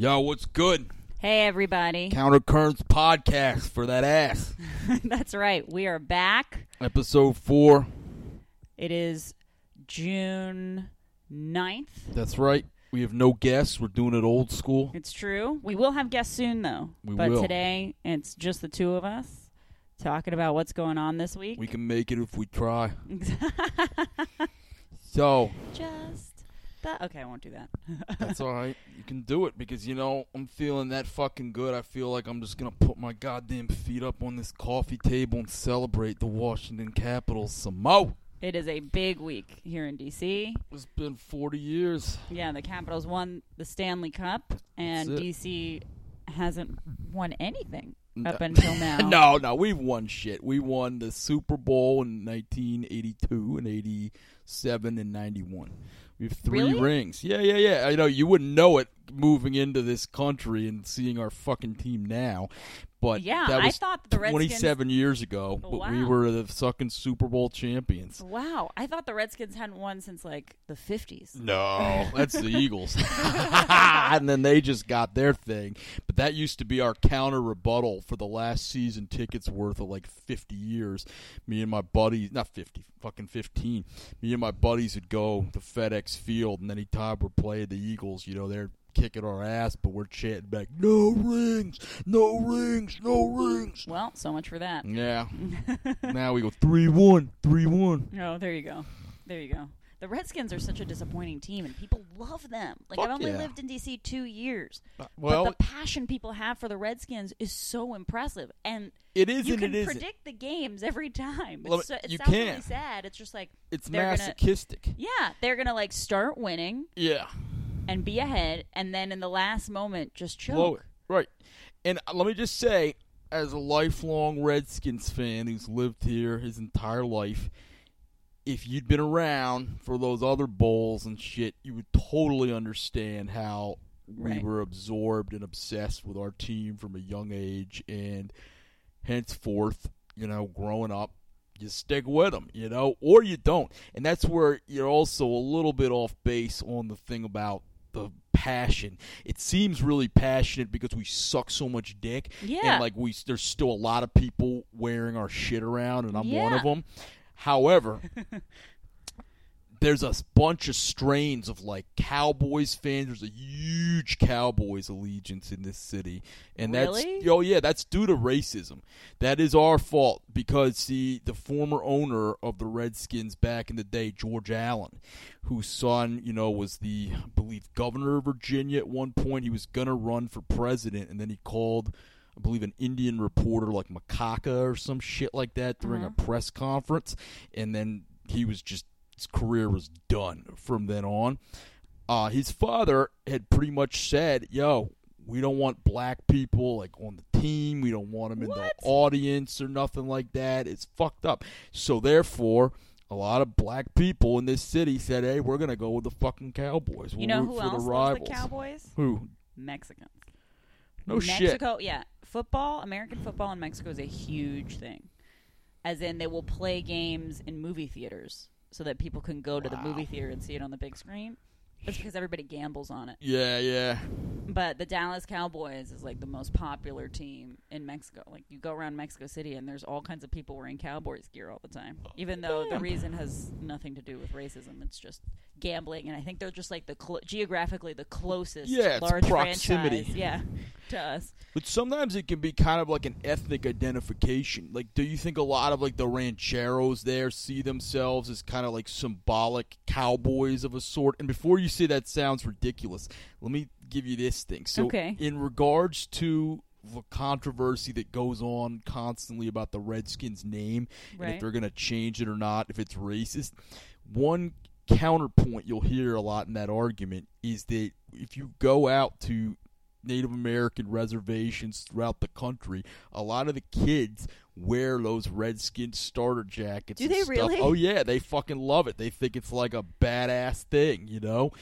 Yo, what's good? Hey, everybody. Counter Currents podcast for that ass. That's right. We are back. Episode four. It is June 9th. That's right. We have no guests. We're doing it old school. It's true. We will have guests soon, though. We but will. today, it's just the two of us talking about what's going on this week. We can make it if we try. So just that. Okay, I won't do that. that's all right. You can do it because you know I'm feeling that fucking good. I feel like I'm just gonna put my goddamn feet up on this coffee table and celebrate the Washington Capitals some more. it is a big week here in D.C. It's been 40 years. Yeah, the Capitals won the Stanley Cup, and D.C. hasn't won anything No. up uh, until now. no, no, we've won shit. We won the Super Bowl in 1982 and 87 and 91. We have three Really? rings. Yeah, yeah, yeah. I know you wouldn't know it moving into this country and seeing our fucking team now, but Yeah, that I was thought the Redskins. 27 years ago. But we were the fucking Super Bowl champions. Wow, I thought the Redskins hadn't won since like the fifties. No, that's the Eagles. and then they just got their thing. But that used to be our counter rebuttal for the last season tickets worth of like 50 years. Me and my buddies, not 50, fucking 15. Me and my buddies would go to FedEx Field, and anytime we're playing the Eagles, you know, they're kicking our ass, but we're chanting back, no rings, no rings, no rings. Well, so much for that. Yeah. now we go 3 1, 3 1. Oh, there you go. There you go. The Redskins are such a disappointing team, and people love them. Like Fuck I've only yeah. lived in DC two years, uh, Well, but the passion people have for the Redskins is so impressive, and it is you can it predict the games every time. Well, It's so, it you sounds can. really sad. It's just like It's they're gonna- masochistic. yeah, they're gonna like start winning Yeah. And be ahead, and then in the last moment just choke. blow it. Right. And uh, let me just say, as a lifelong Redskins fan who's lived here his entire life, if you'd been around for those other bowls and shit, you would totally understand how we Right. were absorbed and obsessed with our team from a young age, and henceforth, you know, growing up. You stick with them, you know, or you don't, and that's where you're also a little bit off base on the thing about the passion. It seems really passionate because we suck so much dick, Yeah. and like we, there's still a lot of people wearing our shit around, and I'm one of them. However, there's a bunch of strains of like Cowboys fans. There's a huge Cowboys allegiance in this city, and Really? that's oh yeah, that's due to racism. That is our fault because see, the former owner of the Redskins back in the day, George Allen, whose son you know was the I believe governor of Virginia at one point. He was gonna run for president, and then he called. I believe an Indian reporter like macaca or some shit like that during Uh-huh. a press conference, and then he was just his career was done from then on. Uh, his father had pretty much said, "Yo, we don't want black people like on the team. We don't want them in What? the audience or nothing like that. It's fucked up." So therefore, a lot of black people in this city said, "Hey, we're gonna go with the fucking Cowboys. We'll You know root who for else the loves rivals." the Cowboys? Who? Mexicans. No shit. Mexico, yeah. Football, American football in Mexico is a huge thing. As in, they will play games in movie theaters so that people can go to the movie theater and see it on the big screen. That's because everybody gambles on it. Yeah, yeah. But the Dallas Cowboys is like the most popular team in Mexico. Like you go around Mexico City and there's all kinds of people wearing Cowboys gear all the time. Even though the reason has nothing to do with racism, it's just gambling. And I think they're just like the clo- geographically the closest Yeah, it's large proximity. franchise, yeah, to us. But sometimes it can be kind of like an ethnic identification. Like, do you think a lot of like the rancheros there see themselves as kind of like symbolic cowboys of a sort? And before you say that sounds ridiculous, let me give you this thing. So, Okay. in regards to the controversy that goes on constantly about the Redskins name and if they're going to change it or not, if it's racist, one counterpoint you'll hear a lot in that argument is that if you go out to Native American reservations throughout the country, a lot of the kids wear those Redskin starter jackets. Do and they stuff. really? Oh yeah, they fucking love it. They think it's like a badass thing, you know.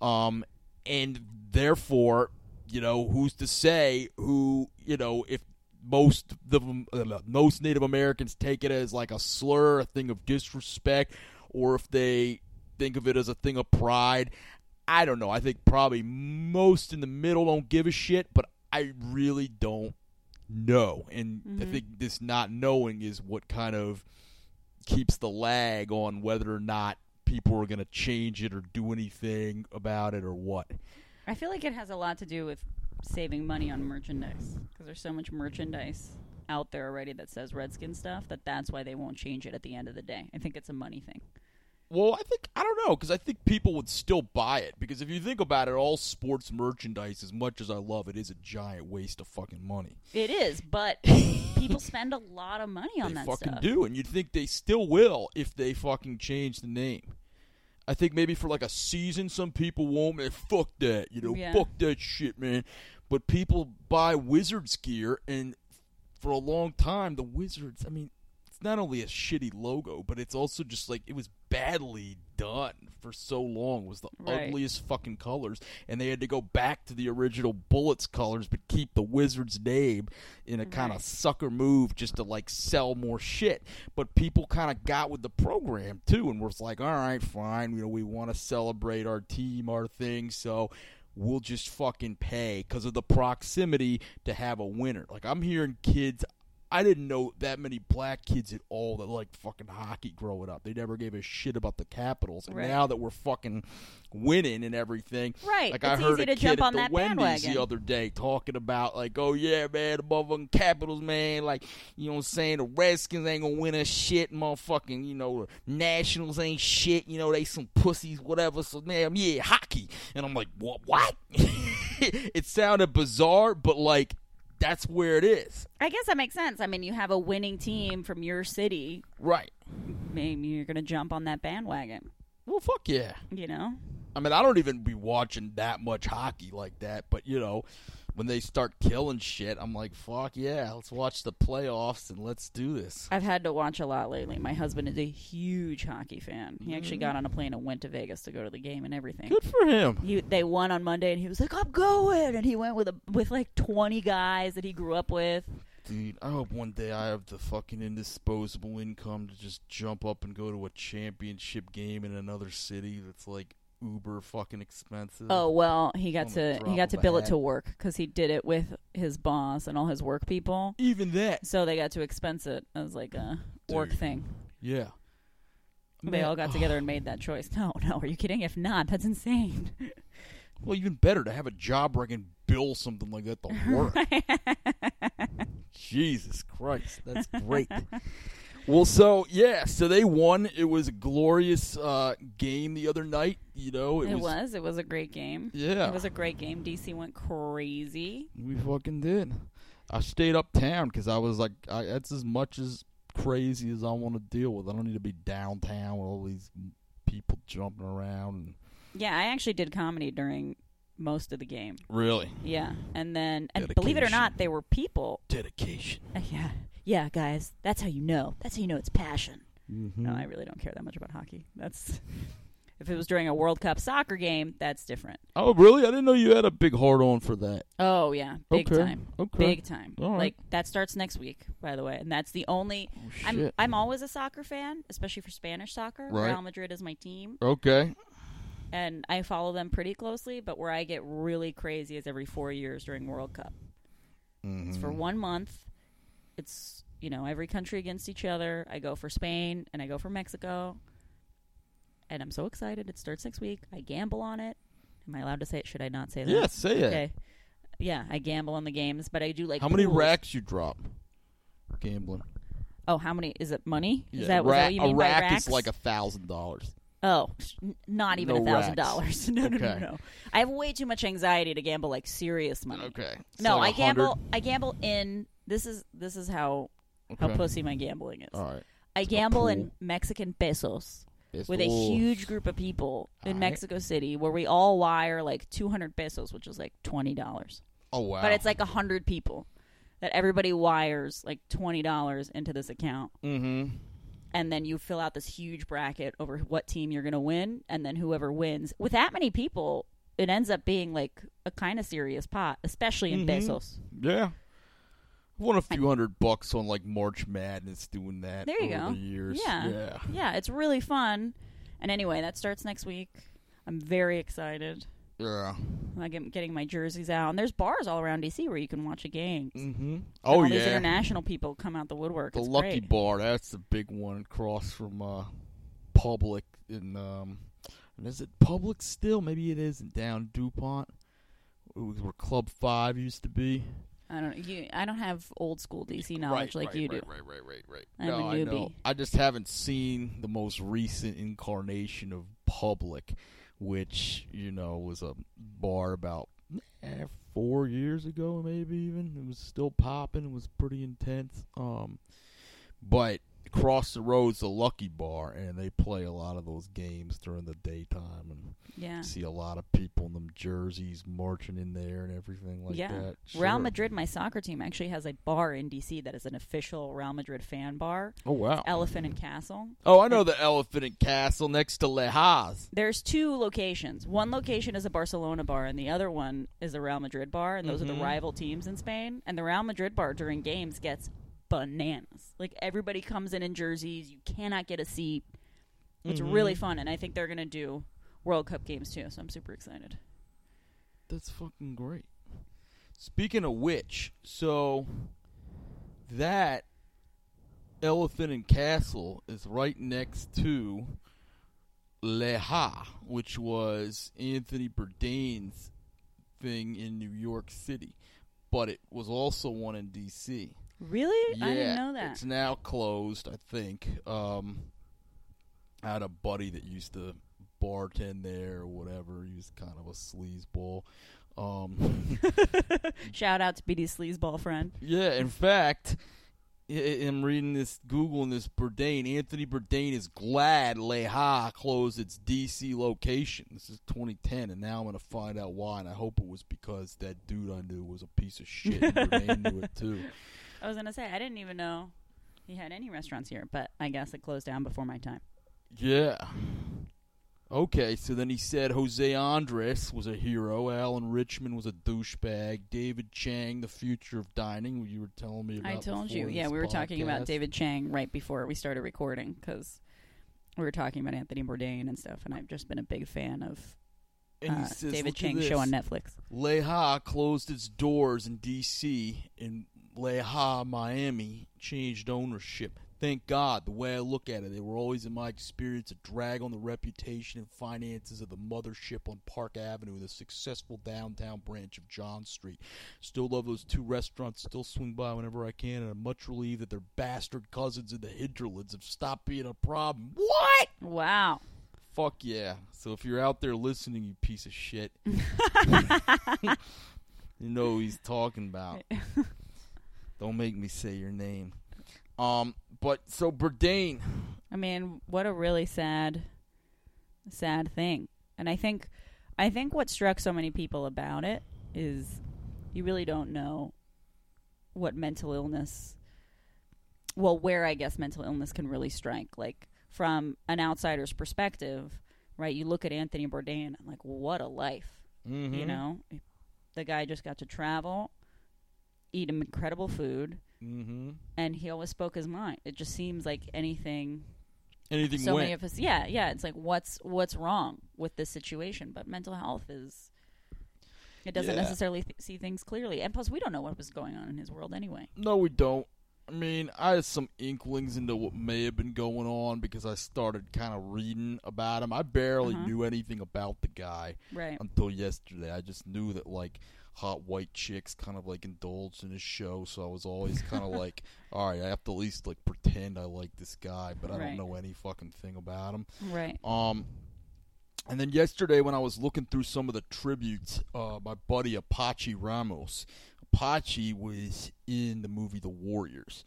Um, and therefore, you know, who's to say who, you know, if most of uh, most Native Americans take it as like a slur, a thing of disrespect, or if they think of it as a thing of pride. I don't know. I think probably most in the middle don't give a shit, but I really don't know. And I Mhm. think this not knowing is what kind of keeps the lag on whether or not people are going to change it or do anything about it or what. I feel like it has a lot to do with saving money on merchandise because there's so much merchandise out there already that says Redskin stuff that that's why they won't change it at the end of the day. I think it's a money thing. Well, I think I don't know because I think people would still buy it because if you think about it, all sports merchandise, as much as I love it, is a giant waste of fucking money. It is, but people spend a lot of money on that they that fucking stuff. do, and you'd think they still will if they fucking change the name. I think maybe for like a season, some people won't. Man, fuck that, you know, Yeah. fuck that shit, man. But people buy Wizards gear, and for a long time, the Wizards. I mean, it's not only a shitty logo, but it's also just like it was badly done for so long. It was the Right. ugliest fucking colors, and they had to go back to the original Bullets colors, but keep the Wizards name in a kind of Right. sucker move just to like sell more shit. But people kind of got with the program too, and was like, all right, fine, you know, we want to celebrate our team, our thing, so. We'll just fucking pay because of the proximity to have a winner. Like I'm hearing kids I didn't know that many black kids at all that liked fucking hockey growing up. They never gave a shit about the Capitals. And Right. now that we're fucking winning and everything, Right. like it's I heard easy a to kid jump at the Wendy's bandwagon. the other day talking about like, oh yeah, man, the motherfucking Capitals, man, like you know what I'm saying, the Redskins ain't gonna win a shit, motherfucking, you know, the Nationals ain't shit, you know, they some pussies, whatever. So man, yeah, hockey, and I'm like, what? What? it sounded bizarre, but like that's where it is, I guess that makes sense. I mean, you have a winning team from your city. right? Maybe you're going to jump on that bandwagon, Well, fuck yeah. you know? I mean, I don't even be watching that much hockey like that, but you know, when they start killing shit, I'm like, fuck yeah, let's watch the playoffs and let's do this. I've had to watch a lot lately. My husband is a huge hockey fan. He actually got on a plane and went to Vegas to go to the game and everything. Good for him. He, they won on Monday, and he was like, "I'm going," and he went with a with like 20 guys that he grew up with. Dude, I hope one day I have the fucking indisposable income to just jump up and go to a championship game in another city that's like uber fucking expensive. Oh well, he got On the to he got of to a bill it hat. to work because he did it with his boss and all his work people. Even that. So they got to expense it as like a work Dude. thing. Yeah. They Man, all got together and made that choice. No, oh, no, are you kidding? If not, that's insane. Well, even better to have a job where I can bill something like that to work. Jesus Christ, that's great. Well, so yeah, so they won. It was a glorious uh, game the other night. You know, it, It was. It was a great game. Yeah, It was a great game. DC went crazy. we fucking did. I stayed uptown because I was like, I, that's as much as crazy as I want to deal with. I don't need to be downtown with all these people jumping around. And, Yeah, I actually did comedy during most of the game. really, Yeah, and then and believe it or not, there were people. dedication. Uh, yeah, yeah, guys. That's how you know. That's how you know it's passion. Mm-hmm. No, I really don't care that much about hockey. That's if it was during a World Cup soccer game, that's different. oh, really? I didn't know you had a big heart on for that. Oh yeah, big okay. time, Okay. big time. Right. Like that starts next week, by the way, and that's the only. Oh, I'm. I'm always a soccer fan, especially for Spanish soccer. Right. Real Madrid is my team, Okay. and I follow them pretty closely. But where I get really crazy is every four years during World Cup. It's for Mhm. one month. It's you know every country against each other. I go for Spain and I go for Mexico, and I'm so excited. It starts next week. I gamble on it. Am I allowed to say it? Should I not say that? Yeah, say it. Okay. Yeah, I gamble on the games, but I do like How many pools. racks you drop gambling? Oh, how many? Is it money? Is Yeah, that, rack- what you mean a by rack racks? is like a thousand dollars. oh, n- not even a thousand dollars. No, no, no, Okay. no. I have way too much anxiety to gamble like serious money. Okay. No, I a hundred- gamble. I gamble in. This is this is how how Okay. pussy my gambling is. All right. I gamble in. Mexican pesos It's with a huge group of people in Alright. Mexico City, where we all wire like two hundred pesos, which is like twenty dollars. Oh wow. But it's like a hundred people that everybody wires like twenty dollars into this account. Mm-hmm. and then you fill out this huge bracket over what team you're going to win and then whoever wins with that many people it ends up being like a kind of serious pot especially in Mhm. pesos Yeah. I've won a few hundred bucks on like March Madness doing that. There you over go. The years. Yeah. Yeah. yeah it's really fun and anyway that starts next week I'm very excited. Yeah. I'm getting my jerseys out, and there's bars all around DC where you can watch a game. Mm-hmm. Oh all these yeah. international people come out the woodwork. The It's Lucky great. Bar, that's the big one across from uh, Public in um and is it Public still? Maybe it isn't down DuPont. Where Club Five used to be. I don't. You. I don't have old school DC knowledge like right, you right, do. Right, right, right, right. I'm no, a I know. I just haven't seen the most recent incarnation of Public, which you know was a bar about eh, four years ago, maybe even. It was still popping. It was pretty intense. Um, but across the road's the Lucky Bar, and they play a lot of those games during the daytime, and Yeah. see a lot of people in them jerseys marching in there and everything like yeah. that. Real Madrid, my soccer team, actually has a bar in DC that is an official Real Madrid fan bar. Oh wow. Elephant and Castle. Oh, I know the Elephant and Castle next to Les Halles. There's two locations. One location is a Barcelona bar, and the other one is a Real Madrid bar, and those are Mhm. the rival teams in Spain. And the Real Madrid bar during games gets bananas. Like everybody comes in in jerseys. You cannot get a seat. It's Mhm. really fun, and I think they're gonna do World Cup games too. So I'm super excited. That's fucking great. Speaking of which, so that Elephant and Castle is right next to Les Halles, which was Anthony Bourdain's thing in New York City, but it was also one in D.C. Really? Yeah, I didn't know that. It's now closed, I think. Um, I had a buddy that used to bartend there or whatever. He was kind of a sleazeball. Um, Shout out to BD Sleazeball friend. yeah, in fact, I- I'm reading this, Googling this Bourdain. Anthony Bourdain is glad Les Halles closed its D.C. location. This is 2010, and now I'm going to find out why, and I hope it was because that dude I knew was a piece of shit, and Bourdain knew it too. I was gonna say I didn't even know he had any restaurants here, but I guess it closed down before my time. Yeah. Okay, so then he said Jose Andres was a hero, Alan Richman was a douchebag, David Chang, the future of dining, you were telling me about. I told you. Yeah, we were talking about. David Chang right before we started recording because we were talking about Anthony Bourdain and stuff, and I've just been a big fan of uh, says, David Chang's show on Netflix. Les Halles closed its doors in D.C. and Les Halles, Miami, changed ownership. Thank God. The way I look at it, they were always, in my experience, a drag on the reputation and finances of the mothership on Park Avenue, the successful downtown branch of John Street. Still love those two restaurants. Still swing by whenever I can, and I'm much relieved that their bastard cousins in the hinterlands have stopped being a problem. What? Wow. Fuck yeah. So if you're out there listening, you piece of shit, you know who he's talking about. Don't make me say your name. Um, but so Bourdain, I mean, what a really sad, sad thing. And I think, I think what struck so many people about it is you really don't know what mental illness, well, where I guess mental illness can really strike. Like from an outsider's perspective, right? You look at Anthony Bourdain, and like, what a life. mm-hmm. You know, the guy just got to travel, eat incredible food, mm-hmm. and he always spoke his mind. It just seems like anything anything so went. many of us yeah yeah it's like what's what's wrong with this situation but mental health is it doesn't Yeah. necessarily th- see things clearly and plus we don't know what was going on in his world anyway no, we don't. I mean, I had some inklings into what may have been going on because I started kind of reading about him. I barely Uh-huh. knew anything about the guy right until yesterday. I just knew that like hot white chicks kind of like indulged in his show, so I was always kind of like, all right, I have to at least like pretend I like this guy, but I Right. don't know any fucking thing about him. right Um, and then yesterday when I was looking through some of the tributes, uh, my buddy Apache Ramos, Apache was in the movie The Warriors.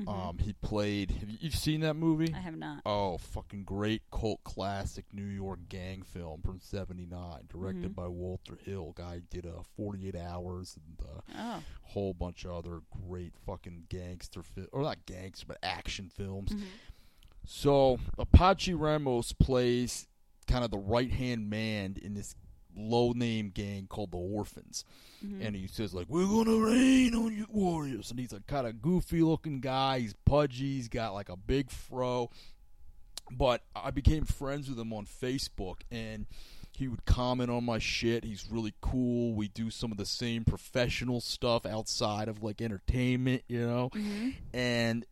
Mhm. Um, he played. Have you you've seen that movie? i have not Oh, fucking great cult classic New York gang film from '79, directed Mhm. by Walter Hill. Guy did a uh, 48 Hours and a oh whole bunch of other great fucking gangster fi- or not gangster but action films. Mhm. So Apache Ramos plays kind of the right hand man in this low name gang called the Orphans, Mhm. and he says like, "We're gonna rain on you warriors," and he's a kind of goofy looking guy. He's pudgy. He's got like a big fro. But I became friends with him on Facebook, and he would comment on my shit. He's really cool. We do some of the same professional stuff outside of like entertainment, you know. Mm-hmm. And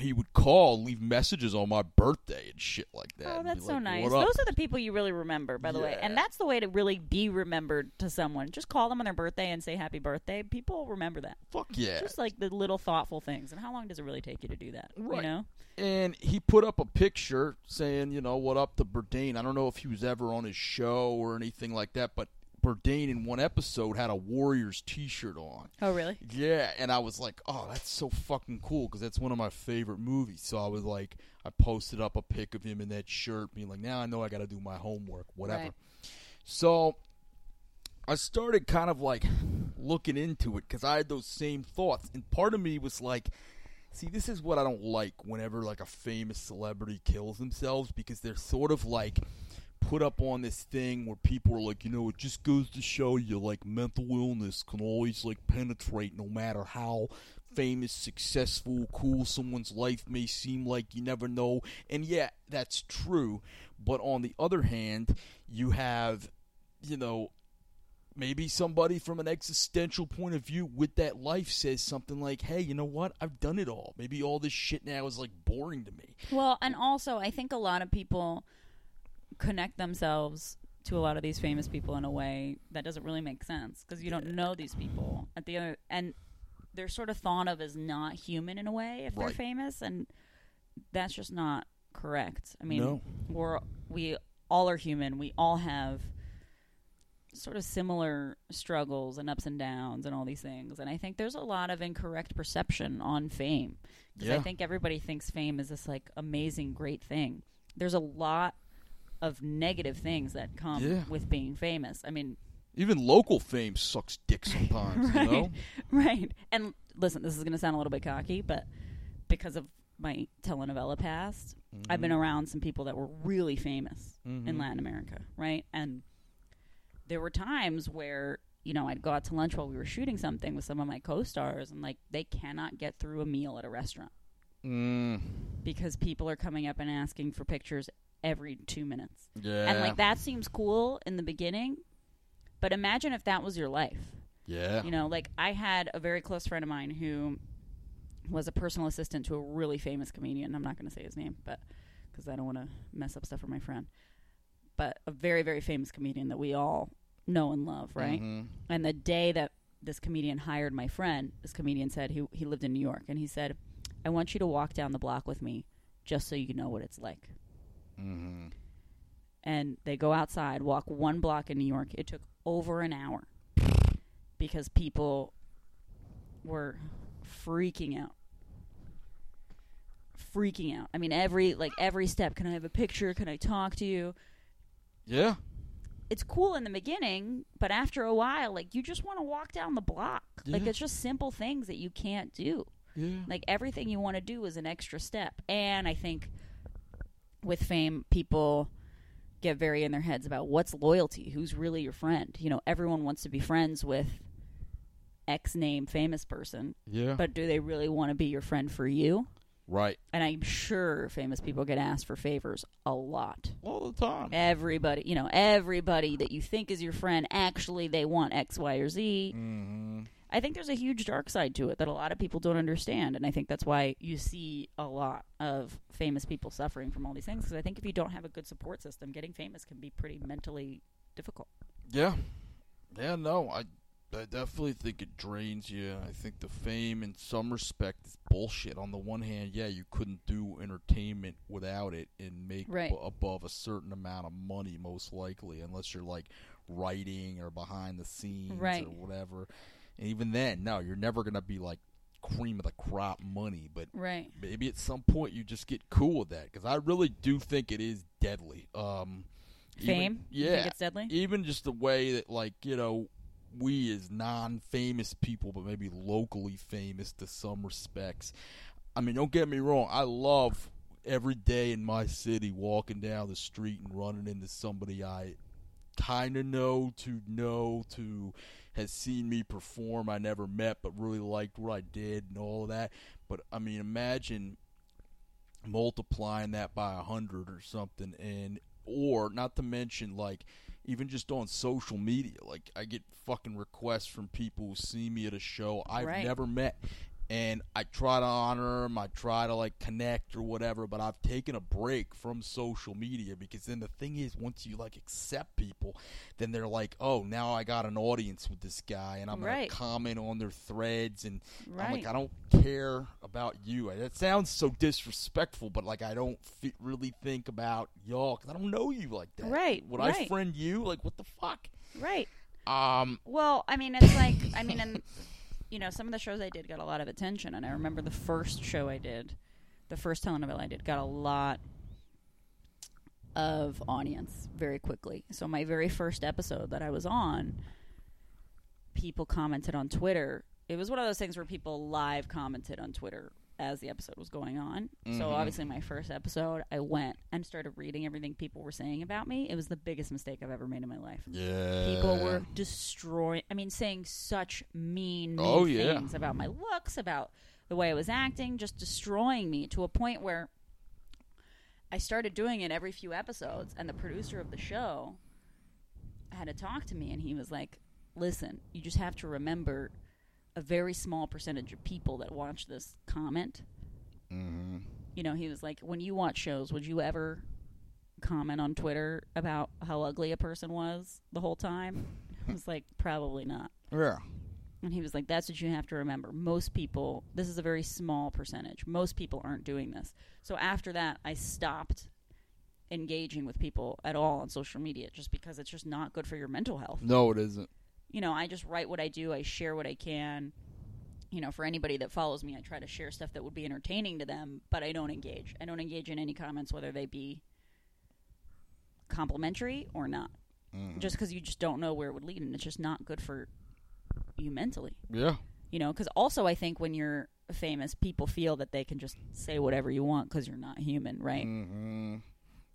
he would call, leave messages on my birthday and shit like that. Oh, that's so like, nice. Those are the people you really remember, by the way. And that's the way to really be remembered to someone. Just call them on their birthday and say happy birthday. People remember that. Fuck yeah. Just like the little thoughtful things. And how long does it really take you to do that? You Right. know? and he put up a picture saying, you know, what up to Bourdain. I don't know if he was ever on his show or anything like that, but Bourdain in one episode had a Warriors T-shirt on. Oh, really? Yeah, and I was like, oh, that's so fucking cool because that's one of my favorite movies. So I was like, I posted up a pic of him in that shirt, being like, now I know I got to do my homework, whatever. Right. So I started kind of like looking into it because I had those same thoughts, and part of me was like, see, this is what I don't like whenever like a famous celebrity kills themselves because they're sort of like put up on this thing where people are like, you know, it just goes to show you like mental illness can always like penetrate no matter how famous, successful, cool someone's life may seem like you never know. And yeah, that's true. But on the other hand, you have, you know, maybe somebody from an existential point of view with that life says something like, hey, you know what? I've done it all. Maybe all this shit now is like boring to me. Well, and also, I think a lot of people connect themselves to a lot of these famous people in a way that doesn't really make sense because you don't know these people at the other and they're sort of thought of as not human in a way if they're famous and that's just not correct. I mean, No. we're we all are human. We all have sort of similar struggles and ups and downs and all these things. And I think there's a lot of incorrect perception on fame. Because I think everybody thinks fame is this like amazing, great thing. There's a lot of negative things that come Yeah. with being famous. I mean, Even local fame sucks dick sometimes, right, you know? right. And listen, this is going to sound a little bit cocky, but because of my telenovela past, I've been around some people that were really famous in Mhm. Latin America, right? And there were times where you know I'd go out to lunch while we were shooting something with some of my co-stars, and like they cannot get through a meal at a restaurant Mm, because people are coming up and asking for pictures every two minutes, yeah. and like that seems cool in the beginning, but imagine if that was your life. Yeah. You know, like I had a very close friend of mine who was a personal assistant to a really famous comedian. I'm not going to say his name, but because I don't want to mess up stuff for my friend. But a very, very famous comedian that we all know and love, right? Mhm. And the day that this comedian hired my friend, this comedian said he he lived in New York, and he said, "I want you to walk down the block with me, just so you know what it's like." Mhm. and they go outside, walk one block in New York. It took over an hour because people were freaking out. Freaking out. I mean, every like every step. Can I have a picture? Can I talk to you? Yeah. It's cool in the beginning, but after a while, like you just want to walk down the block. Like it's just simple things that you can't do. Yeah. Like everything you want to do is an extra step. And I think with fame, people get very in their heads about what's loyalty, who's really your friend. You know, everyone wants to be friends with X name famous person, Yeah. but do they really want to be your friend for you? right. And I'm sure famous people get asked for favors a lot. All the time. Everybody, you know, everybody that you think is your friend, actually they want X, Y, or Z. hmm I think there's a huge dark side to it that a lot of people don't understand, and I think that's why you see a lot of famous people suffering from all these things. Because I think if you don't have a good support system, getting famous can be pretty mentally difficult. Yeah. Yeah, no, I I definitely think it drains you. I think the fame in some respect is bullshit. On the one hand, yeah, you couldn't do entertainment without it and make Right. b- above a certain amount of money most likely unless you're like writing or behind the scenes Right. or whatever. And even then, no, you're never going to be like cream of the crop money, but Right. maybe at some point you just get cool with that because I really do think it is deadly. Um, even- Fame? yeah, You think it's deadly? even just the way that like you know we as non-famous people but maybe locally famous to some respects i mean don't get me wrong i love every day in my city walking down the street and running into somebody i kind of know to know to has seen me perform i never met but really liked what i did and all of that but i mean imagine multiplying that by a hundred or something and or not to mention like even just on social media. Like I get fucking requests from people who see me at a show I've Right. never met. And I try to honor them, I try to like connect or whatever, but I've taken a break from social media because then the thing is, once you like accept people, then they're like, oh, now I got an audience with this guy, and I'm Right. gonna comment on their threads, and Right. I'm like, I don't care about you. That sounds so disrespectful, but like I don't f- really think about y'all because I don't know you like that. Right, Would I friend you? Like what the fuck? right. Um. Well, I mean, it's like I mean, and you know, some of the shows I did got a lot of attention, and I remember the first show I did, the first telenovela I did, got a lot of audience very quickly. So my very first episode that I was on, people commented on Twitter. It was one of those things where people live commented on Twitter as the episode was going on. So Mhm. obviously, my first episode, I went and started reading everything people were saying about me. It was the biggest mistake I've ever made in my life Yeah. people were destroying i mean saying such mean, mean Oh, yeah. things about my looks about the way i was acting just destroying me to a point where i started doing it every few episodes and the producer of the show had to talk to me and he was like listen you just have to remember a very small percentage of people that watch this comment. Hmm you know he was like when you watch shows would you ever comment on twitter about how ugly a person was the whole time? I was like probably not. Yeah. and he was like that's what you have to remember. Most people this is a very small percentage. Most people aren't doing this. So after that i stopped engaging with people at all on social media just because it's just not good for your mental health. No, it isn't. You know, I just write what I do, I share what I can. You know, for anybody that follows me, I try to share stuff that would be entertaining to them, but I don't engage. I don't engage in any comments, whether they be complimentary or not. Mhm. Just because you just don't know where it would lead, and it's just not good for you mentally. Yeah. You know, because also I think when you're famous, people feel that they can just say whatever you want because you're not human, right? hmm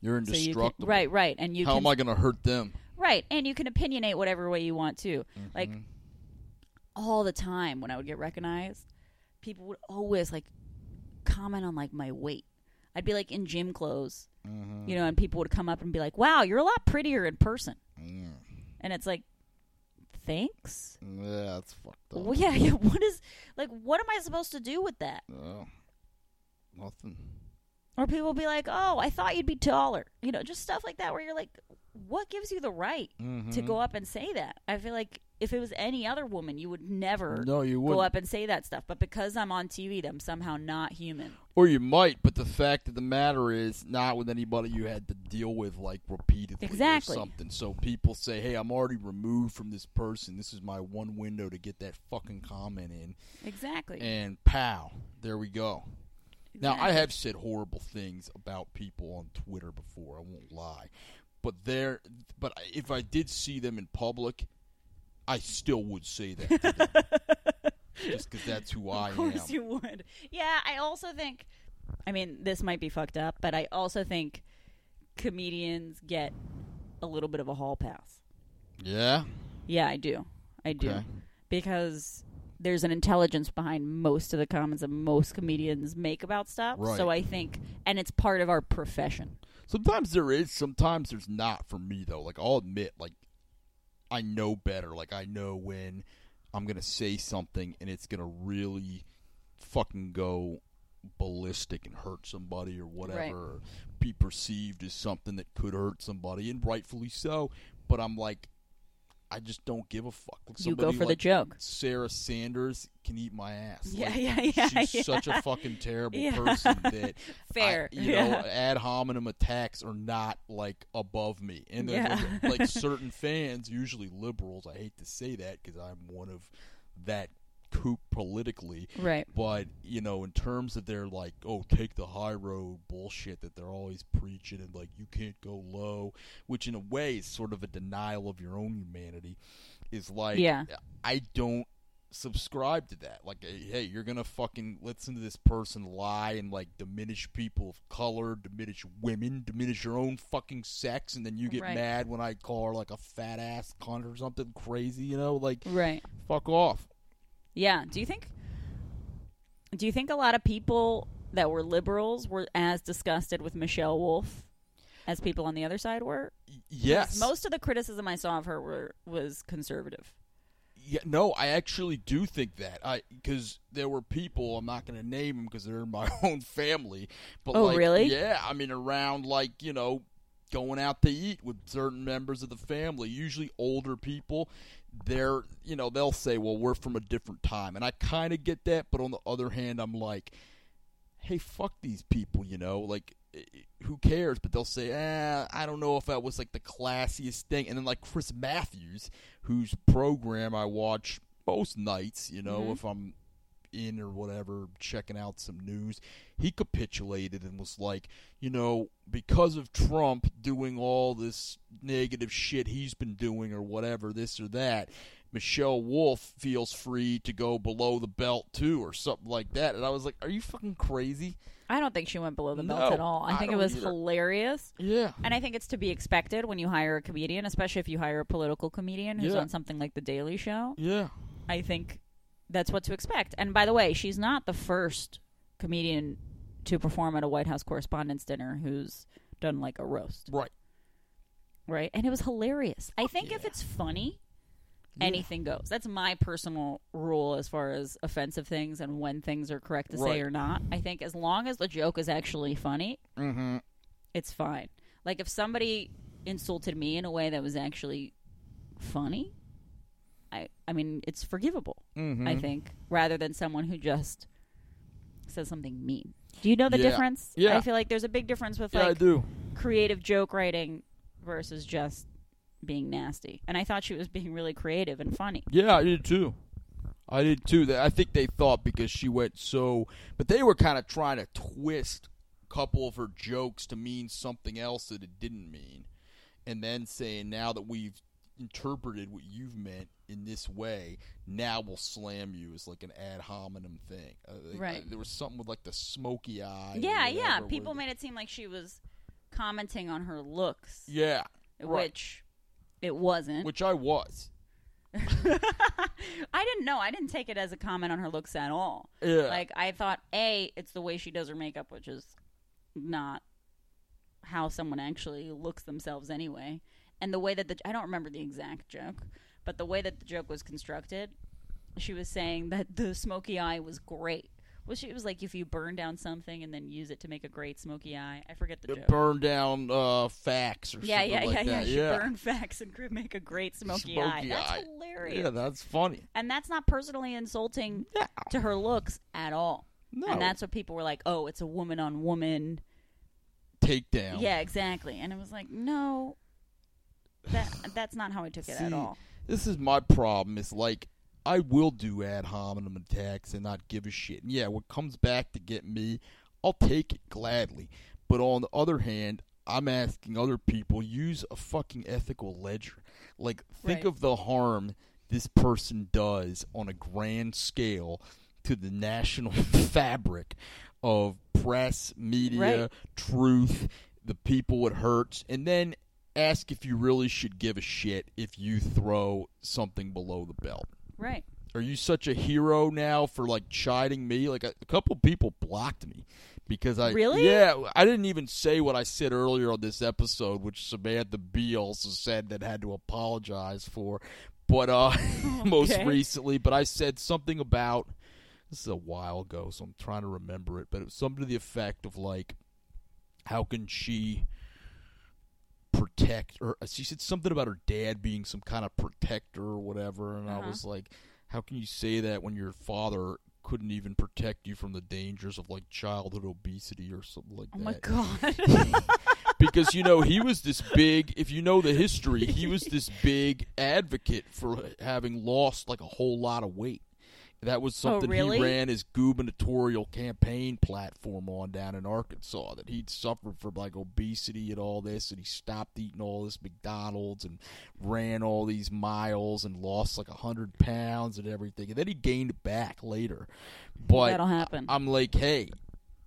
You're So you can, indestructible. right, right, and you How can, am I going to hurt them? Right, and you can opinionate whatever way you want to. Like Mhm. all the time when I would get recognized, people would always like comment on like my weight. I'd be like in gym clothes, Mhm. you know, and people would come up and be like, "Wow, you're a lot prettier in person." Mm. And it's like, "Thanks." Yeah, that's fucked up. Well, yeah, yeah. What is like? What am I supposed to do with that? No. Nothing. Or people will be like, "Oh, I thought you'd be taller," you know, just stuff like that. Where you're like, "What gives you the right to Mhm. go up and say that?" I feel like if it was any other woman, you would never No, you go up and say that stuff. But because I'm on TV, I'm somehow not human. Or you might, but the fact of the matter is not with anybody you had to deal with like repeatedly Exactly. or something. So people say, "Hey, I'm already removed from this person. This is my one window to get that fucking comment in." Exactly. And pow, there we go. Now, I have said horrible things about people on Twitter before. I won't lie, but there, but if I did see them in public, I still would say that, just because that's who I am. Of course am. you would. Yeah, I also think. I mean, this might be fucked up, but I also think comedians get a little bit of a hall pass. Yeah. Yeah, I do. I do Okay. because there's an intelligence behind most of the comments that most comedians make about stuff. Right. So I think, and it's part of our profession. Sometimes there is, sometimes there's not for me though. Like I'll admit, like I know better. Like I know when I'm gonna say something and it's gonna really fucking go ballistic and hurt somebody or whatever, Right. or be perceived as something that could hurt somebody, and rightfully so. But I'm like, I just don't give a fuck. Like You go for the joke. Sarah Sanders can eat my ass. Yeah, Like, yeah, yeah. She's such a fucking terrible Yeah. person that Fair. I- you yeah. know, ad hominem attacks are not like above me, and Yeah. like, like certain fans, usually liberals. I hate to say that because I'm one of that coop politically, right. but you know, in terms of their like, oh, take the high road bullshit that they're always preaching, and like you can't go low, which in a way is sort of a denial of your own humanity. Is like, Yeah. I don't subscribe to that. Like, hey, you're gonna fucking listen to this person lie and like diminish people of color, diminish women, diminish your own fucking sex, and then you get Right. mad when I call her like a fat ass cunt or something crazy. You know, like Right. fuck off. Yeah. Do you think? Do you think a lot of people that were liberals were as disgusted with Michelle Wolf as people on the other side were? Yes. Most of the criticism I saw of her were was conservative. Yeah, no, I actually do think that. I because there were people I'm not going to name them because they're in my own family. But Oh, like, really? Yeah, I mean around like you know going out to eat with certain members of the family, usually older people. They're you know they'll say, well, we're from a different time, and I kind of get that. But on the other hand, I'm like, hey, fuck these people, you know, like. eh, Who cares? But they'll say, eh, I don't know if that was like the classiest thing. And then like Chris Matthews, whose program I watch most nights, you know, Mhm. if I'm in or whatever, checking out some news, he capitulated and was like, you know, because of Trump doing all this negative shit he's been doing or whatever, this or that, Michelle Wolf feels free to go below the belt too or something like that. And I was like, are you fucking crazy? I don't think she went below the belt No, at all. I I think it was either. hilarious. Yeah. And I think it's to be expected when you hire a comedian, especially if you hire a political comedian who's Yeah. on something like The Daily Show. Yeah. I think that's what to expect. And by the way, she's not the first comedian to perform at a White House Correspondents' Dinner who's done like a roast, Right. right? And it was hilarious. I think if it's funny, Yeah. anything goes. That's my personal rule as far as offensive things and when things are correct to Right. say or not. I think as long as the joke is actually funny, Mm-hmm. it's fine. Like if somebody insulted me in a way that was actually funny, I I mean it's forgivable. Mm-hmm. I think rather than someone who just says something mean. Do you know the Yeah. difference? Yeah. I feel like there's a big difference with Yeah, I do. creative joke writing versus just being nasty. And I thought she was being really creative and funny. Yeah, I did too. I did too. I think they thought because she went so, but they were kind of trying to twist a couple of her jokes to mean something else that it didn't mean, and then saying now that we've interpreted what you've meant in this way, now we'll slam you as like an ad hominem thing. Uh, they- Right. uh, there was something with like the smoky eye. yeah, yeah. whatever, where People made it seem like she was commenting on her looks, Yeah, right. which it wasn't. which I was. I didn't know. I didn't take it as a comment on her looks at all. Yeah, Like I thought, a, it's the way she does her makeup, which is not how someone actually looks themselves anyway, and the way that the I don't remember the exact joke, but the way that the joke was constructed, she was saying that the smoky eye was great. Well, she was like, if you burn down something and then use it to make a great smoky eye. I forget the It joke. burn down uh, facts or yeah, something yeah, like yeah, that. yeah. She yeah. burn facts and make a great smoky, eye. Smoky That's hilarious. Yeah, that's funny. and that's not personally insulting No. to her looks at all. No. And that's what people were like, "Oh, it's a woman on woman." takedown. Yeah, exactly. And it was like, "No, that that's not how I took it at all." This is my problem. Is like I will do ad hominem attacks and not give a shit. And yeah, what comes back to get me, I'll take it gladly. But on the other hand, I'm asking other people use a fucking ethical ledger. Like think Right. of the harm this person does on a grand scale to the national fabric of press, media, Right. truth, the people it hurts, and then ask if you really should give a shit if you throw something below the belt. Right. Are you such a hero now for like chiding me? Like a, a couple people blocked me because I Really? yeah I didn't even say what I said earlier on this episode, which Samantha Bee also said that had to apologize for. But uh, most Okay. recently, but I said something about this is a while ago, so I'm trying to remember it. But it was something to the effect of like, how can she protect or she said something about her dad being some kind of protector or whatever and I Uh-huh. was like how can you say that when your father couldn't even protect you from the dangers of like childhood obesity or something like Oh that Oh my god. because you know he was this big if you know the history he was this big advocate for having lost like a whole lot of weight that was oh, something Oh, really? he ran his gubernatorial campaign platform on down in Arkansas that he'd suffered from like obesity and all this and he stopped eating all this McDonald's and ran all these miles and lost like a hundred pounds and everything and then he gained it back later but That'll happen. I'm like hey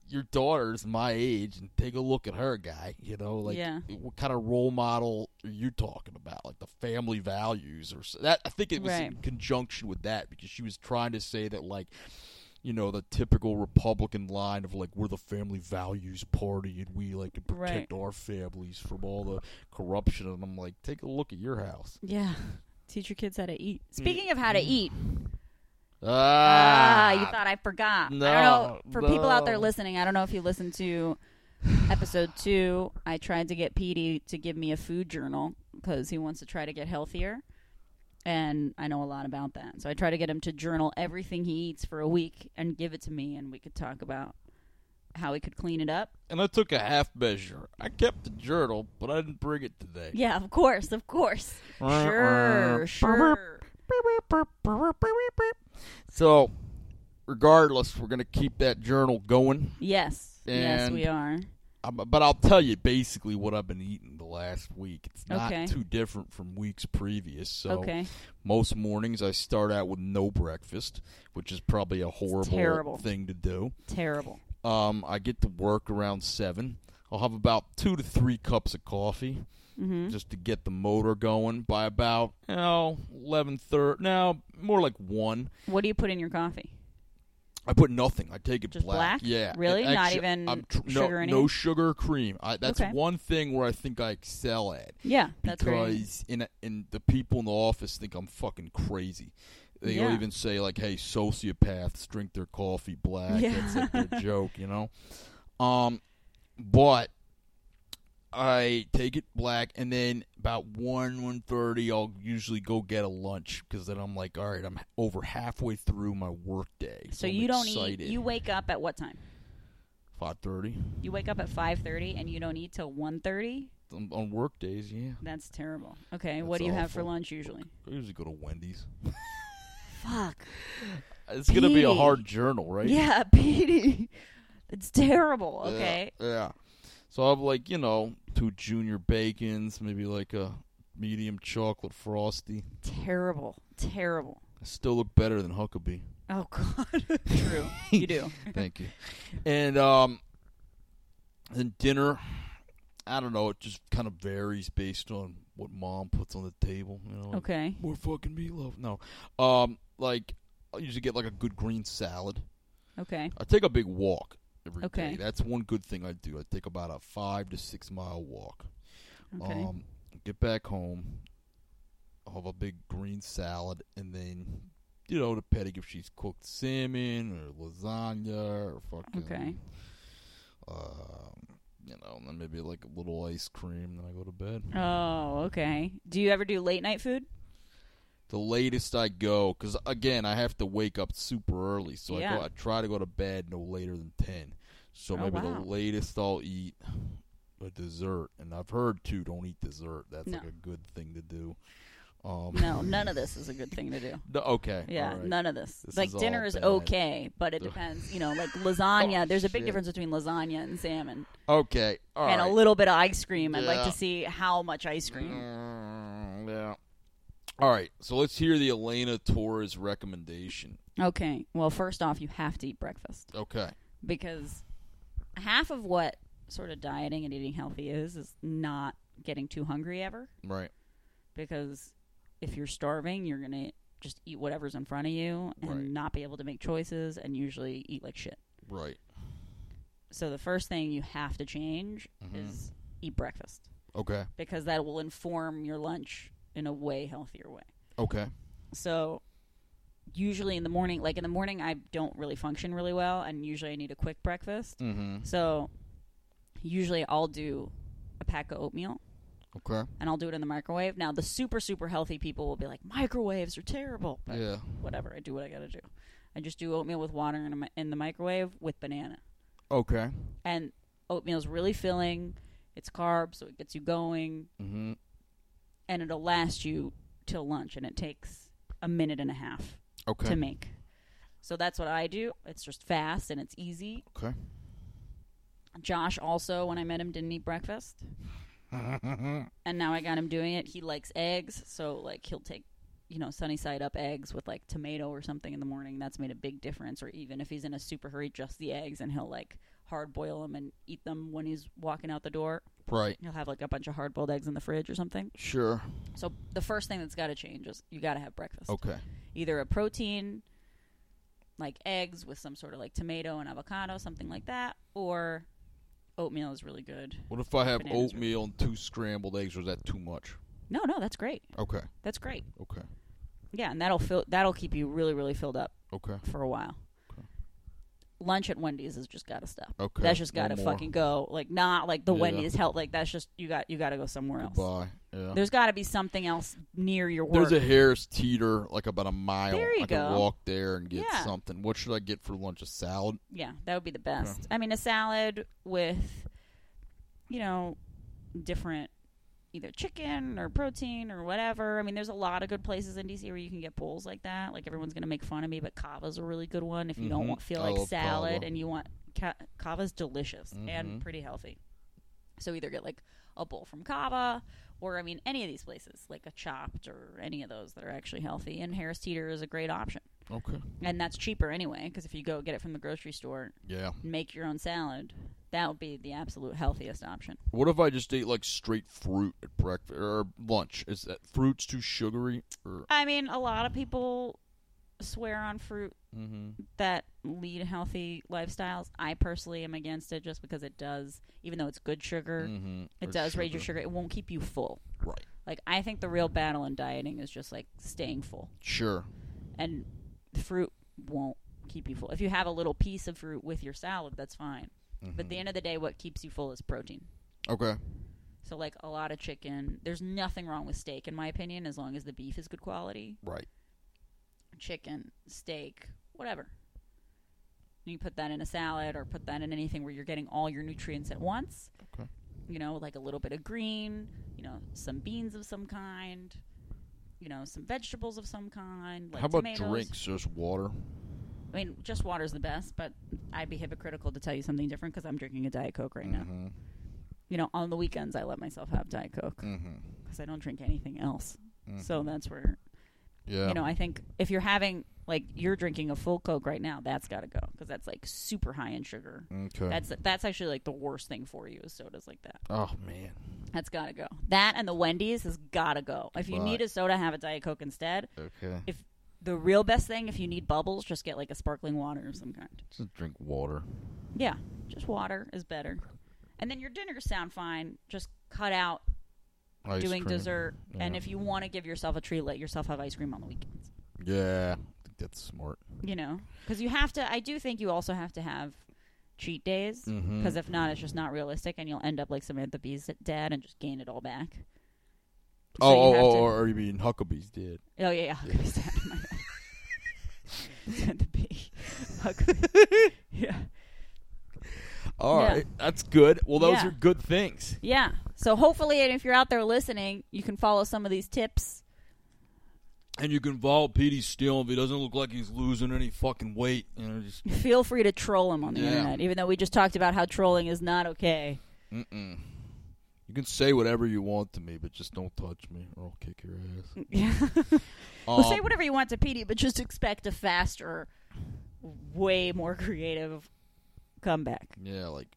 your daughter's my age and take a look at her guy you know like Yeah. what kind of role model are you talking about like the family values or that i think it was in conjunction with that because she was trying to say that like you know, the typical Republican line of like we're the family values party and we like to protect our families from all the corruption. And I'm like, take a look at your house. Yeah. Teach your kids how to eat. Speaking of how to eat, Ah, ah, you thought I forgot. I don't know. For people out there listening, I don't know if you listened to episode two. I tried to get Petey to give me a food journal because he wants to try to get healthier. And I know a lot about that. So I try to get him to journal everything he eats for a week and give it to me, and we could talk about how he could clean it up. and I took a half measure. I kept the journal, but I didn't bring it today. Yeah, of course, of course. Sure, sure. So, regardless, we're gonna keep that journal going. Yes, yes, we are. Um, but I'll tell you basically what I've been eating the last week. It's not Okay. too different from weeks previous. So okay. most mornings I start out with no breakfast, which is probably a horrible terrible. thing to do. Terrible. Um, I get to work around seven. I'll have about two to three cups of coffee hmm just to get the motor going. By about you know eleven thirty, now more like one. What do you put in your coffee? I put nothing. I take it Just black? Yeah, Really? And Not even I'm tr- sugar or no, anything? no sugar, cream. I, that's Okay. one thing where I think I excel at Yeah, that's because in in the people in the office think I'm fucking crazy. They'll Yeah. even say like, "Hey, sociopaths drink their coffee black." Yeah. That's like their joke, you know. Um, but I take it black, and then about one one thirty, I'll usually go get a lunch because then I'm like, all right, I'm over halfway through my work day. So I'm you don't excited. eat. You wake up at what time? five thirty You wake up at five thirty and you don't eat till one thirty. on, on work days. Yeah, That's terrible. Okay, what do you have for lunch usually? I usually go to Wendy's. Fuck. It's gonna be a hard journal, right? Yeah, Petey. It's terrible. Yeah, Okay. Yeah. So I have like you know two junior bacons, maybe like a medium chocolate frosty. Terrible. Terrible. I still look better than Huckabee. Oh God. True. You do. Thank you. And um, then dinner. I don't know. It just kind of varies based on what mom puts on the table. You know. like, Okay. More fucking meatloaf. No. Um, like I usually get like a good green salad. Okay. I take a big walk every day. Okay. That's one good thing I do. I take about a five to six mile walk. Okay. Um, get back home. I'll have a big green salad, and then you know, depending if she's cooked salmon or lasagna or fucking. Okay. Um, you know, and then maybe like a little ice cream. Then I go to bed. Oh, okay. Do you ever do late night food? The latest I go, because again, I have to wake up super early, so I go. I try to go to bed no later than ten. So Oh, maybe wow. the latest I'll eat a dessert, and I've heard too, don't eat dessert. That's No. like a good thing to do. Um, No, none of this is a good thing to do. no, okay. Yeah, right. none of this. This like is dinner is bad. okay, but it depends. You know, like lasagna. Oh, there's a big shit. difference between lasagna and salmon, Okay. All and right. a little bit of ice cream. I'd like to see how much ice cream. Mm, yeah. All right. So let's hear the Elena Torres recommendation. Okay. Well, first off, you have to eat breakfast Okay. because half of what sort of dieting and eating healthy is is not getting too hungry ever. Right. Because if you're starving, you're gonna just eat whatever's in front of you and Right. not be able to make choices, and usually eat like shit. Right. So the first thing you have to change Mhm. is eat breakfast Okay. because that will inform your lunch in a way healthier way. Okay. So usually in the morning, like in the morning, I don't really function really well, and usually I need a quick breakfast. Mm-hmm. So usually I'll do a pack of oatmeal Okay. and I'll do it in the microwave. Now the super super healthy people will be like microwaves are terrible, but Yeah. whatever. I do what I gotta do. I just do oatmeal with water in, mi- in the microwave with banana. Okay. and oatmeal's really filling. It's carbs, so it gets you going, Mm-hmm. And it'll last you till lunch, and it takes a minute and a half Okay. to make. So that's what I do. It's just fast and it's easy. Okay. Josh also, when I met him, didn't eat breakfast, and now I got him doing it. He likes eggs, so like he'll take, you know, sunny side up eggs with like tomato or something in the morning. That's made a big difference. Or even if he's in a super hurry, just the eggs, and he'll like hard boil them and eat them when he's walking out the door. Right. You'll have like a bunch of hard boiled eggs in the fridge or something. Sure. So the first thing that's got to change is you got to have breakfast. Okay. Either a protein like eggs with some sort of like tomato and avocado, something like that, or oatmeal is really good. What if I have Bananas oatmeal and two scrambled eggs, or is that too much? No, no, that's great. Okay. That's great. Okay. Yeah, and that'll fill that'll keep you really really filled up Okay. for a while. Lunch at Wendy's has just got to stop. Okay. That's just got to more. fucking go. Like not like the Yeah. Wendy's help. Like that's just you got you got to go somewhere else. Goodbye. Yeah. There's got to be something else near your work. There's a Harris Teeter, like about a mile. There you I can go. walk there and get Yeah. something. What should I get for lunch? A salad? Yeah, that would be the best. I mean, a salad with, you know, different either chicken or protein or whatever. I mean, there's a lot of good places in DC where you can get bowls like that. Like everyone's gonna make fun of me, but Cava's a really good one if you don't Mhm. want, feel I like salad Cava. and you want ca- Cava's delicious Mhm. and pretty healthy. So either get like a bowl from Cava. Or I mean, any of these places, like a Chopt or any of those that are actually healthy, and Harris Teeter is a great option, Okay. and that's cheaper anyway. Because if you go get it from the grocery store, Yeah. make your own salad, that would be the absolute healthiest option. What if I just ate like straight fruit at breakfast or lunch? Is that fruit's too sugary? Or I mean, a lot of people swear on fruit mm-hmm. that lead healthy lifestyles. I personally am against it just because it does, even though it's good sugar, Mm-hmm. it does raise your sugar. It won't keep you full. Right. Like, I think the real battle in dieting is just like staying full. Sure. And fruit won't keep you full. If you have a little piece of fruit with your salad, that's fine. But at the mm-hmm. end of the day, what keeps you full is protein. Okay. So, like a lot of chicken, there's nothing wrong with steak, in my opinion, as long as the beef is good quality. Right. Chicken, steak, whatever. You put that in a salad or put that in anything where you're getting all your nutrients at once. Okay. You know, like a little bit of green, you know, some beans of some kind, you know, some vegetables of some kind. Like How about tomatoes. drinks? Just water. I mean, just water's the best, but I'd be hypocritical to tell you something different because I'm drinking a Diet Coke right now. Mm-hmm. You know, on the weekends, I let myself have Diet Coke Mm-hmm. because I don't drink anything else. Mhm. So that's where Yeah. you know i think if you're having like you're drinking a full coke right now that's got to go because that's like super high in sugar okay. that's that's actually like the worst thing for you is sodas like that oh man. that's got to go that and the wendy's has got to go if you Right. need a soda have a diet coke instead Okay. The real best thing if you need bubbles just get like a sparkling water of some kind Just drink water. yeah just water is better and then your dinners sound fine just cut out Ice doing cream. dessert and if you want to give yourself a treat let yourself have ice cream on the weekends Yeah. I think that's smart. you know because you have to i do think you also have to have cheat days Mm-hmm. because if not it's just not realistic and you'll end up like samantha bee's dad and just gain it all back So oh, oh, oh, or you mean Huckabee's did? oh yeah yeah Huckabee's dad my bad. samantha bee Huckabee. yeah All Yeah. right, that's good. Well, those Yeah. are good things. yeah so hopefully and if you're out there listening you can follow some of these tips And you can follow Petey still if he doesn't look like he's losing any fucking weight. You know, just feel free to troll him on the Yeah. internet even though we just talked about how trolling is not okay mm-mm. You can say whatever you want to me, but just don't touch me, or I'll kick your ass. yeah well say Um, whatever you want to Petey, but just expect a faster way more creative comeback Yeah, like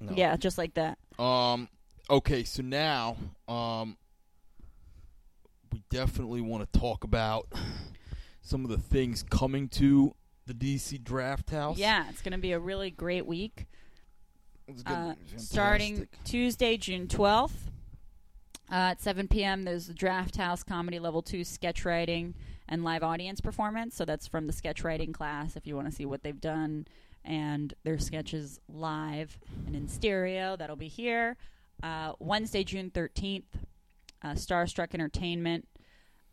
no. Yeah, just like that. Um. Okay, so now, um, we definitely want to talk about some of the things coming to the DC Draft House. Yeah, it's going to be a really great week. It's gonna Uh, starting. Tuesday, June 12th uh, at 7 p.m. There's the Draft House Comedy Level 2 sketch writing and live audience performance. So that's from the sketch writing class if you want to see what they've done and their sketches live and in stereo. That'll be here. Uh, Wednesday, June 13th, uh, Starstruck Entertainment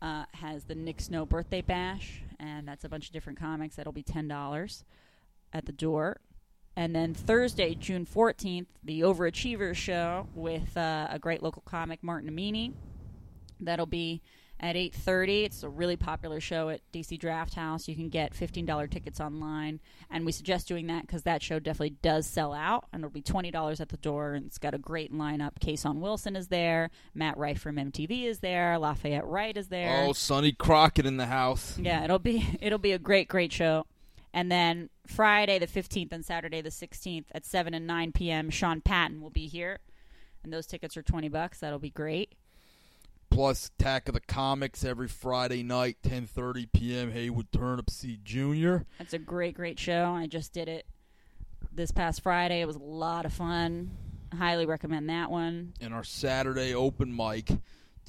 uh, has the Nick Snow birthday bash, and that's a bunch of different comics. That'll be $10 at the door. And then Thursday, June 14th, the Overachievers show with uh, a great local comic, Martin Amini. That'll be at 8.30. It's a really popular show at DC Draft House. You can get $15 tickets online. And we suggest doing that because that show definitely does sell out. And it'll be $20 at the door. And it's got a great lineup. Kasaun Wilson is there. Matt Rife from MTV is there. Lafayette Wright is there. Oh, Sonny Crockett in the house. Yeah, it'll be it'll be a great great show. And then Friday the 15th and Saturday the 16th at 7 and 9 p.m. Sean Patton will be here. And those tickets are 20 bucks. That'll be great. Plus Attack of the Comics every Friday night, 10:30 p.m. Haywood Turnipseed Jr. That's a great, great show. I just did it this past Friday. It was a lot of fun. Highly recommend that one. And our Saturday open mic,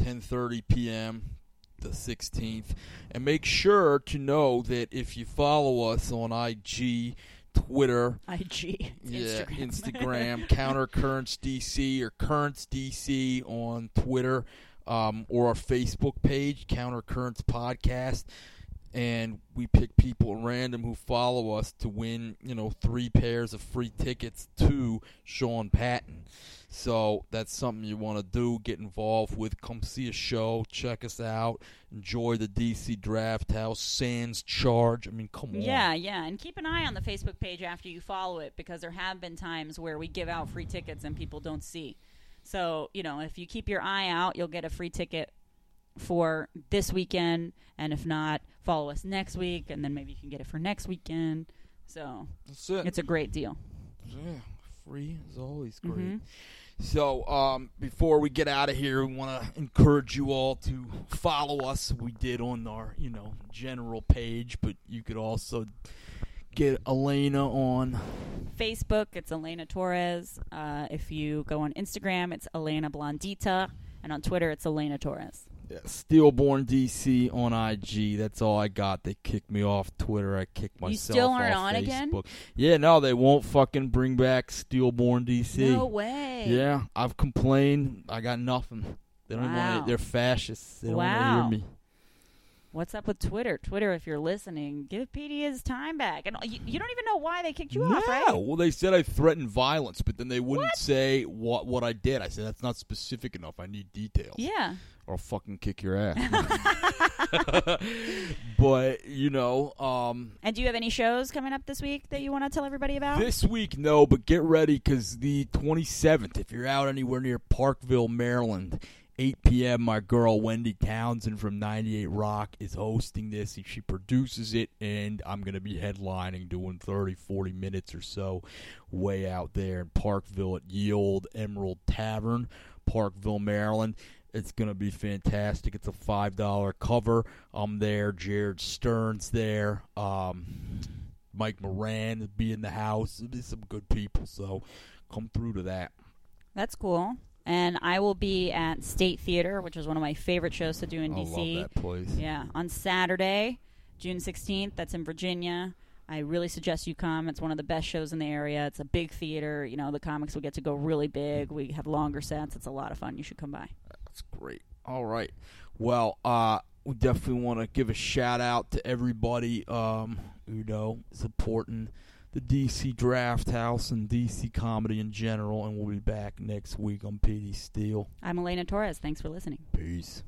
10:30 p.m. the 16th. And make sure to know that if you follow us on IG, Twitter, IG, yeah, Instagram. Instagram, Counter Currents DC or Currents DC on Twitter, um, or our Facebook page, Counter Currents Podcast. And we pick people at random who follow us to win, you know, three pairs of free tickets to Sean Patton. So that's something you want to do. Get involved with. Come see a show. Check us out. Enjoy the DC Draft House. Sans charge. I mean, come on. Yeah, yeah, and keep an eye on the Facebook page after you follow it because there have been times where we give out free tickets and people don't see. So you know, if you keep your eye out, you'll get a free ticket for this weekend, and if not, follow us next week, and then maybe you can get it for next weekend. So That's it. it's a great deal. Yeah, free is always great. Mhm. So, um, before we get out of here, we want to encourage you all to follow us. We did on our, you know, general page, but you could also get Elena on. Facebook, it's Elena Torres. Uh, if you go on Instagram, it's Elena Blondita, and on Twitter, it's Elena Torres. Yeah, Steelborn DC on IG. That's all I got. They kicked me off Twitter. I kicked myself You still aren't off on Facebook. again? Yeah, no, they won't fucking bring back Steelborn DC. No way. Yeah, I've complained. I got nothing. They don't Wow. want. They're fascists. They don't want Wow. to hear me. What's up with Twitter? Twitter, if you're listening, give PD his time back. And you, you don't even know why they kicked you off, right? Well, they said I threatened violence, but then they wouldn't say what what I did. I said that's not specific enough. I need details, Yeah. or I'll fucking kick your ass. but you know, um, And do you have any shows coming up this week that you want to tell everybody about? this week no, but get ready because the 27th, if you're out anywhere near Parkville, Maryland. 8 p.m. My girl Wendy Townsend from 98 Rock is hosting this. And she produces it, and I'm going to be headlining, doing 30, 40 minutes or so way out there in Parkville at Ye Old Emerald Tavern, Parkville, Maryland. It's going to be fantastic. It's a $5 cover. I'm there. Jared Stern's there. Um, Mike Moran be in the house. There'll be some good people, so come through to that. That's cool. And I will be at State Theater, which is one of my favorite shows to do in I DC. love that place. Yeah, on Saturday, June 16th. That's in Virginia. I really suggest you come. It's one of the best shows in the area. It's a big theater. You know, the comics will get to go really big. We have longer sets. It's a lot of fun. You should come by. That's great. All right. Well, uh, we definitely want to give a shout out to everybody, um, you know, supporting the DC Draft House and DC comedy in general. And we'll be back next week on PD Steel. I'm Elena Torres. Thanks for listening. Peace.